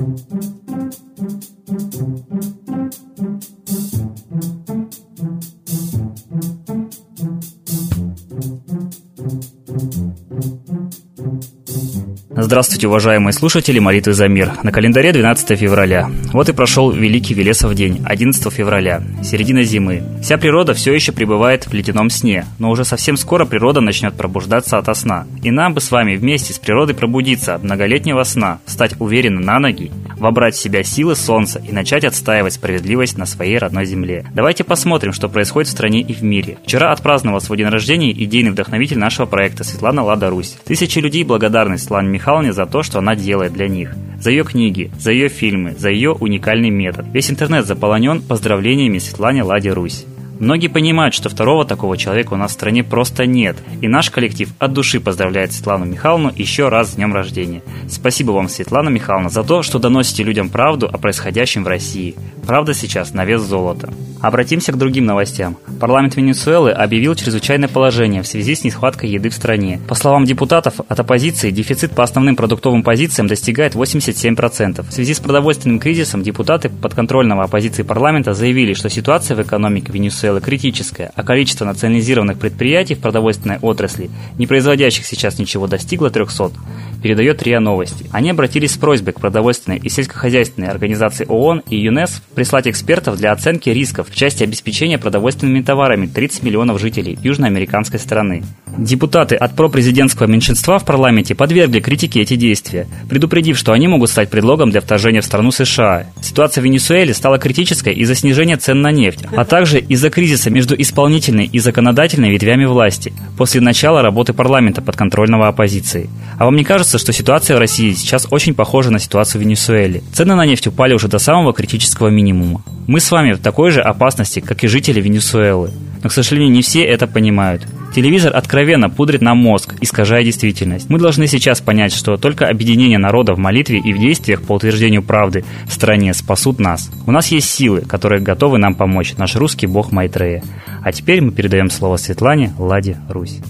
thank you Здравствуйте, уважаемые слушатели молитвы за мир. На календаре 12 февраля. Вот и прошел Великий Велесов день, 11 февраля, середина зимы. Вся природа все еще пребывает в ледяном сне, но уже совсем скоро природа начнет пробуждаться ото сна. И нам бы с вами вместе с природой пробудиться от многолетнего сна, встать уверенно на ноги, вобрать в себя силы солнца и начать отстаивать справедливость на своей родной земле. Давайте посмотрим, что происходит в стране и в мире. Вчера отпраздновал свой день рождения идейный вдохновитель нашего проекта Светлана Лада Русь. Тысячи людей благодарны Светлане Михайловне Михайловне за то, что она делает для них. За ее книги, за ее фильмы, за ее уникальный метод. Весь интернет заполонен поздравлениями Светлане Ладе Русь. Многие понимают, что второго такого человека у нас в стране просто нет, и наш коллектив от души поздравляет Светлану Михайловну еще раз с днем рождения. Спасибо вам, Светлана Михайловна, за то, что доносите людям правду о происходящем в России. Правда сейчас на вес золота. Обратимся к другим новостям. Парламент Венесуэлы объявил чрезвычайное положение в связи с нехваткой еды в стране. По словам депутатов от оппозиции, дефицит по основным продуктовым позициям достигает 87%. В связи с продовольственным кризисом депутаты подконтрольного оппозиции парламента заявили, что ситуация в экономике Венесуэлы целое критическое, а количество национализированных предприятий в продовольственной отрасли, не производящих сейчас ничего, достигло 300, передает РИА Новости. Они обратились с просьбой к продовольственной и сельскохозяйственной организации ООН и ЮНЕС прислать экспертов для оценки рисков в части обеспечения продовольственными товарами 30 миллионов жителей южноамериканской страны. Депутаты от пропрезидентского меньшинства в парламенте подвергли критике эти действия, предупредив, что они могут стать предлогом для вторжения в страну США. Ситуация в Венесуэле стала критической из-за снижения цен на нефть, а также из-за кризиса между исполнительной и законодательной ветвями власти после начала работы парламента подконтрольного оппозиции. А вам не кажется, что ситуация в России сейчас очень похожа на ситуацию в Венесуэле? Цены на нефть упали уже до самого критического минимума. Мы с вами в такой же опасности, как и жители Венесуэлы. Но, к сожалению, не все это понимают. Телевизор откровенно пудрит нам мозг, искажая действительность. Мы должны сейчас понять, что только объединение народа в молитве и в действиях по утверждению правды в стране спасут нас. У нас есть силы, которые готовы нам помочь, наш русский бог Майтрея. А теперь мы передаем слово Светлане Ладе Русь.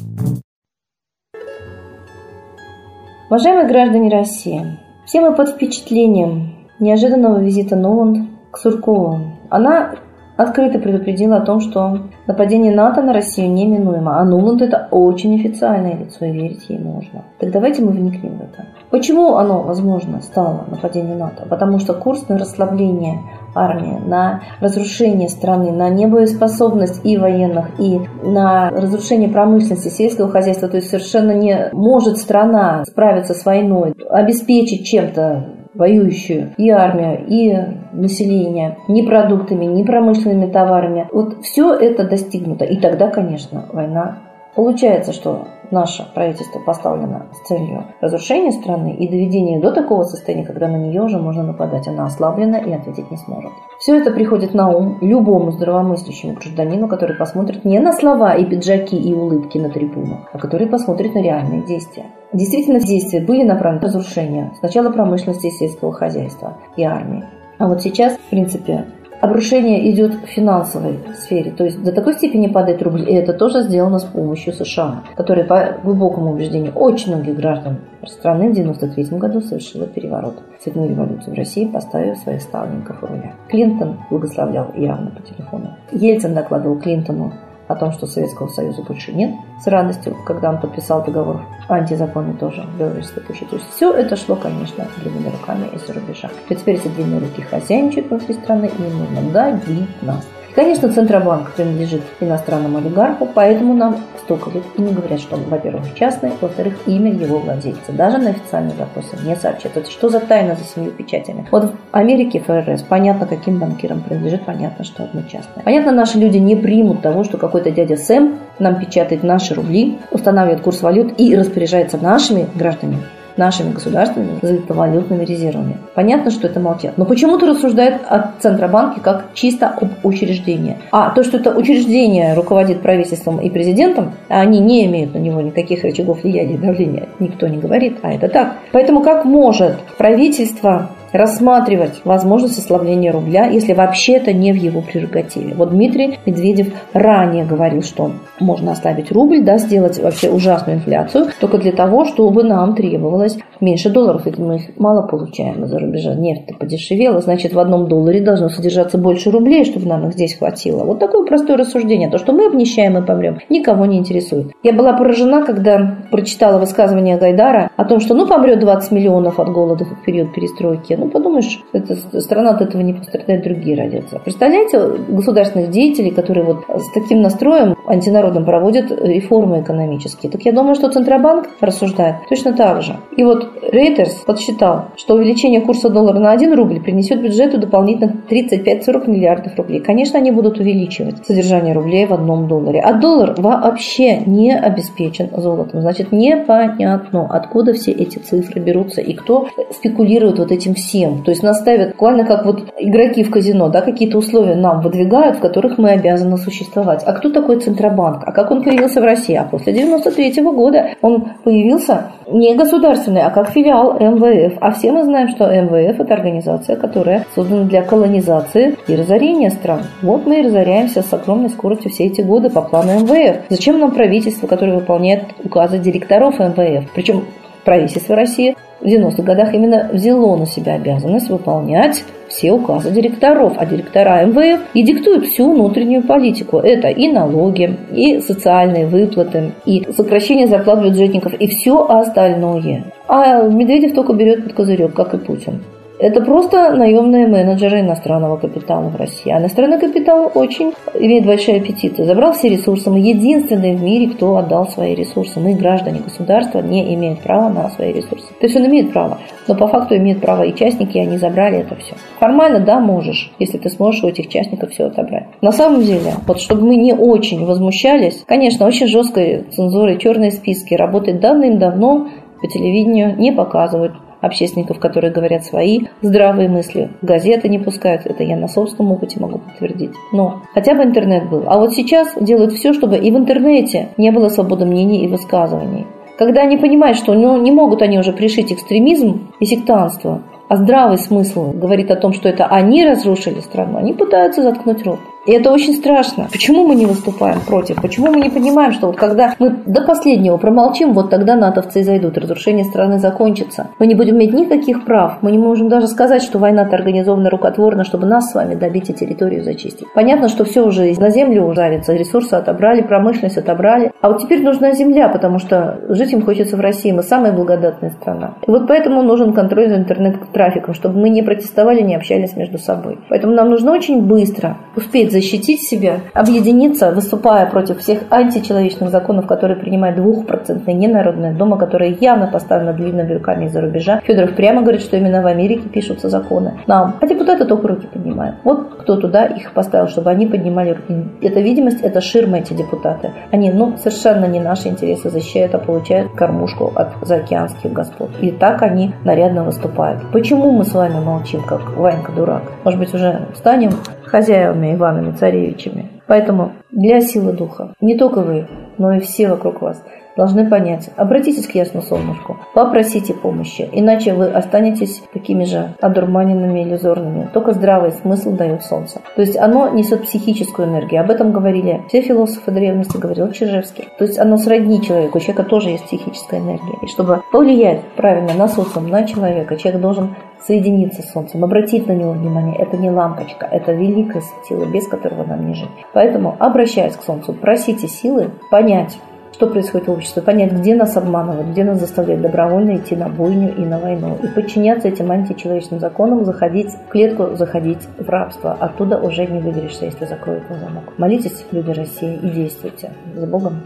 Уважаемые граждане России, все мы под впечатлением неожиданного визита Ноланд к Суркову. Она открыто предупредила о том, что нападение НАТО на Россию неминуемо, а Нуланд это очень официальное лицо, и верить ей можно. Так давайте мы вникнем в это. Почему оно, возможно, стало нападением НАТО? Потому что курс на расслабление армии, на разрушение страны, на небоеспособность и военных, и на разрушение промышленности, сельского хозяйства. То есть совершенно не может страна справиться с войной, обеспечить чем-то воюющую и армию, и население ни продуктами, ни промышленными товарами. Вот все это достигнуто. И тогда, конечно, война Получается, что наше правительство поставлено с целью разрушения страны и доведения до такого состояния, когда на нее уже можно нападать. Она ослаблена и ответить не сможет. Все это приходит на ум любому здравомыслящему гражданину, который посмотрит не на слова и пиджаки и улыбки на трибунах, а который посмотрит на реальные действия. Действительно, действия были направлены на разрушение сначала промышленности и сельского хозяйства и армии. А вот сейчас, в принципе, обрушение идет в финансовой сфере. То есть до такой степени падает рубль, и это тоже сделано с помощью США, которые по глубокому убеждению очень многих граждан страны в 1993 году совершила переворот, цветную революцию в России, поставив своих ставленников у руля. Клинтон благословлял явно по телефону. Ельцин докладывал Клинтону о том, что Советского Союза больше нет, с радостью, когда он подписал договор антизаконный тоже в Белорусской пуще. То есть все это шло, конечно, длинными руками из-за рубежа. И теперь эти длинные руки хозяйничают внутри страны, и им нужно давить нас. Конечно, Центробанк принадлежит иностранному олигарху, поэтому нам столько лет и не говорят, что он, во-первых, частный, во-вторых, имя его владельца. Даже на официальные запросы не сообщат. Это что за тайна за семью печатями? Вот в Америке ФРС понятно, каким банкирам принадлежит, понятно, что одно частное. Понятно, наши люди не примут того, что какой-то дядя Сэм нам печатает наши рубли, устанавливает курс валют и распоряжается нашими гражданами нашими государственными золотовалютными резервами. Понятно, что это молчат. Но почему-то рассуждают о Центробанке как чисто об учреждении. А то, что это учреждение руководит правительством и президентом, а они не имеют на него никаких рычагов влияния и давления, никто не говорит, а это так. Поэтому как может правительство рассматривать возможность ослабления рубля, если вообще это не в его прерогативе. Вот Дмитрий Медведев ранее говорил, что можно ослабить рубль, да, сделать вообще ужасную инфляцию, только для того, чтобы нам требовалось меньше долларов, ведь мы их мало получаем из-за рубежа. Нефть подешевела, значит, в одном долларе должно содержаться больше рублей, чтобы нам их здесь хватило. Вот такое простое рассуждение. То, что мы обнищаем и помрем, никого не интересует. Я была поражена, когда прочитала высказывание Гайдара о том, что ну помрет 20 миллионов от голода в период перестройки. Ну подумаешь, эта страна от этого не пострадает, другие родятся. Представляете, государственных деятелей, которые вот с таким настроем антинародным проводят реформы экономические. Так я думаю, что Центробанк рассуждает точно так же. И вот Рейтерс подсчитал, что увеличение курса доллара на 1 рубль принесет бюджету дополнительно 35-40 миллиардов рублей. Конечно, они будут увеличивать содержание рублей в одном долларе. А доллар вообще не обеспечен золотом. Значит, непонятно, откуда все эти цифры берутся и кто спекулирует вот этим всем. То есть нас ставят буквально как вот игроки в казино, да, какие-то условия нам выдвигают, в которых мы обязаны существовать. А кто такой Центробанк? А как он появился в России? А после 93 -го года он появился не государственный, а как филиал МВФ. А все мы знаем, что МВФ – это организация, которая создана для колонизации и разорения стран. Вот мы и разоряемся с огромной скоростью все эти годы по плану МВФ. Зачем нам правительство, которое выполняет указы директоров МВФ? Причем правительство России в 90-х годах именно взяло на себя обязанность выполнять все указы директоров, а директора МВФ и диктуют всю внутреннюю политику. Это и налоги, и социальные выплаты, и сокращение зарплат бюджетников, и все остальное. А Медведев только берет под козырек, как и Путин. Это просто наемные менеджеры иностранного капитала в России. А иностранный капитал очень имеет большие аппетиты. Забрал все ресурсы. Мы единственные в мире, кто отдал свои ресурсы. Мы, граждане государства, не имеют права на свои ресурсы. То есть он имеет право, но по факту имеют право и частники, и они забрали это все. Формально, да, можешь, если ты сможешь у этих частников все отобрать. На самом деле, вот чтобы мы не очень возмущались, конечно, очень жесткой цензурой, черные списки работает давным-давно по телевидению, не показывают общественников, которые говорят свои здравые мысли. Газеты не пускают, это я на собственном опыте могу подтвердить. Но хотя бы интернет был. А вот сейчас делают все, чтобы и в интернете не было свободы мнений и высказываний. Когда они понимают, что ну, не могут они уже пришить экстремизм и сектанство, а здравый смысл говорит о том, что это они разрушили страну, они пытаются заткнуть рот. И это очень страшно. Почему мы не выступаем против? Почему мы не понимаем, что вот когда мы до последнего промолчим, вот тогда натовцы и зайдут, разрушение страны закончится. Мы не будем иметь никаких прав. Мы не можем даже сказать, что война-то организована рукотворно, чтобы нас с вами добить и территорию зачистить. Понятно, что все уже на землю ужарится, ресурсы отобрали, промышленность отобрали. А вот теперь нужна земля, потому что жить им хочется в России. Мы самая благодатная страна. И вот поэтому нужен контроль за интернет-трафиком, чтобы мы не протестовали, не общались между собой. Поэтому нам нужно очень быстро успеть уметь защитить себя, объединиться, выступая против всех античеловечных законов, которые принимает двухпроцентная ненародная дума, которая явно поставлена длинными руками из-за рубежа. Федоров прямо говорит, что именно в Америке пишутся законы нам. А депутаты только руки поднимают. Вот кто туда их поставил, чтобы они поднимали руки. Это видимость, это ширма эти депутаты. Они, ну, совершенно не наши интересы защищают, а получают кормушку от заокеанских господ. И так они нарядно выступают. Почему мы с вами молчим, как Ванька дурак? Может быть, уже встанем хозяевами Иванами Царевичами. Поэтому для силы духа не только вы, но и все вокруг вас должны понять. Обратитесь к ясному солнышку, попросите помощи, иначе вы останетесь такими же одурманенными иллюзорными. Только здравый смысл дает солнце. То есть оно несет психическую энергию. Об этом говорили все философы древности, говорил Чижевский. То есть оно сродни человеку. У человека тоже есть психическая энергия. И чтобы повлиять правильно на социум, на человека, человек должен соединиться с Солнцем, обратить на него внимание. Это не лампочка, это великая сила, без которого нам не жить. Поэтому, обращаясь к Солнцу, просите силы понять, что происходит в обществе, понять, где нас обманывают, где нас заставляют добровольно идти на бойню и на войну. И подчиняться этим античеловечным законам, заходить в клетку, заходить в рабство. Оттуда уже не выберешься, если закроют на замок. Молитесь, люди России, и действуйте. С Богом!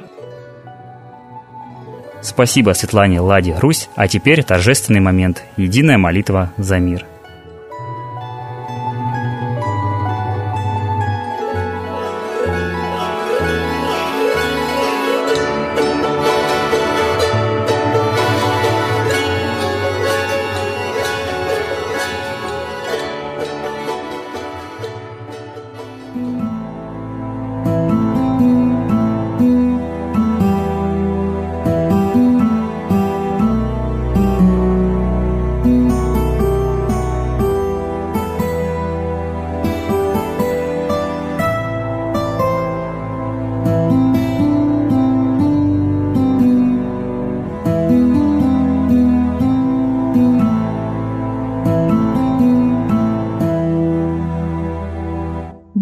Спасибо Светлане Ладе Русь, а теперь торжественный момент – единая молитва за мир –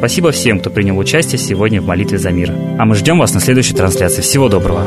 Спасибо всем, кто принял участие сегодня в молитве за мир. А мы ждем вас на следующей трансляции. Всего доброго.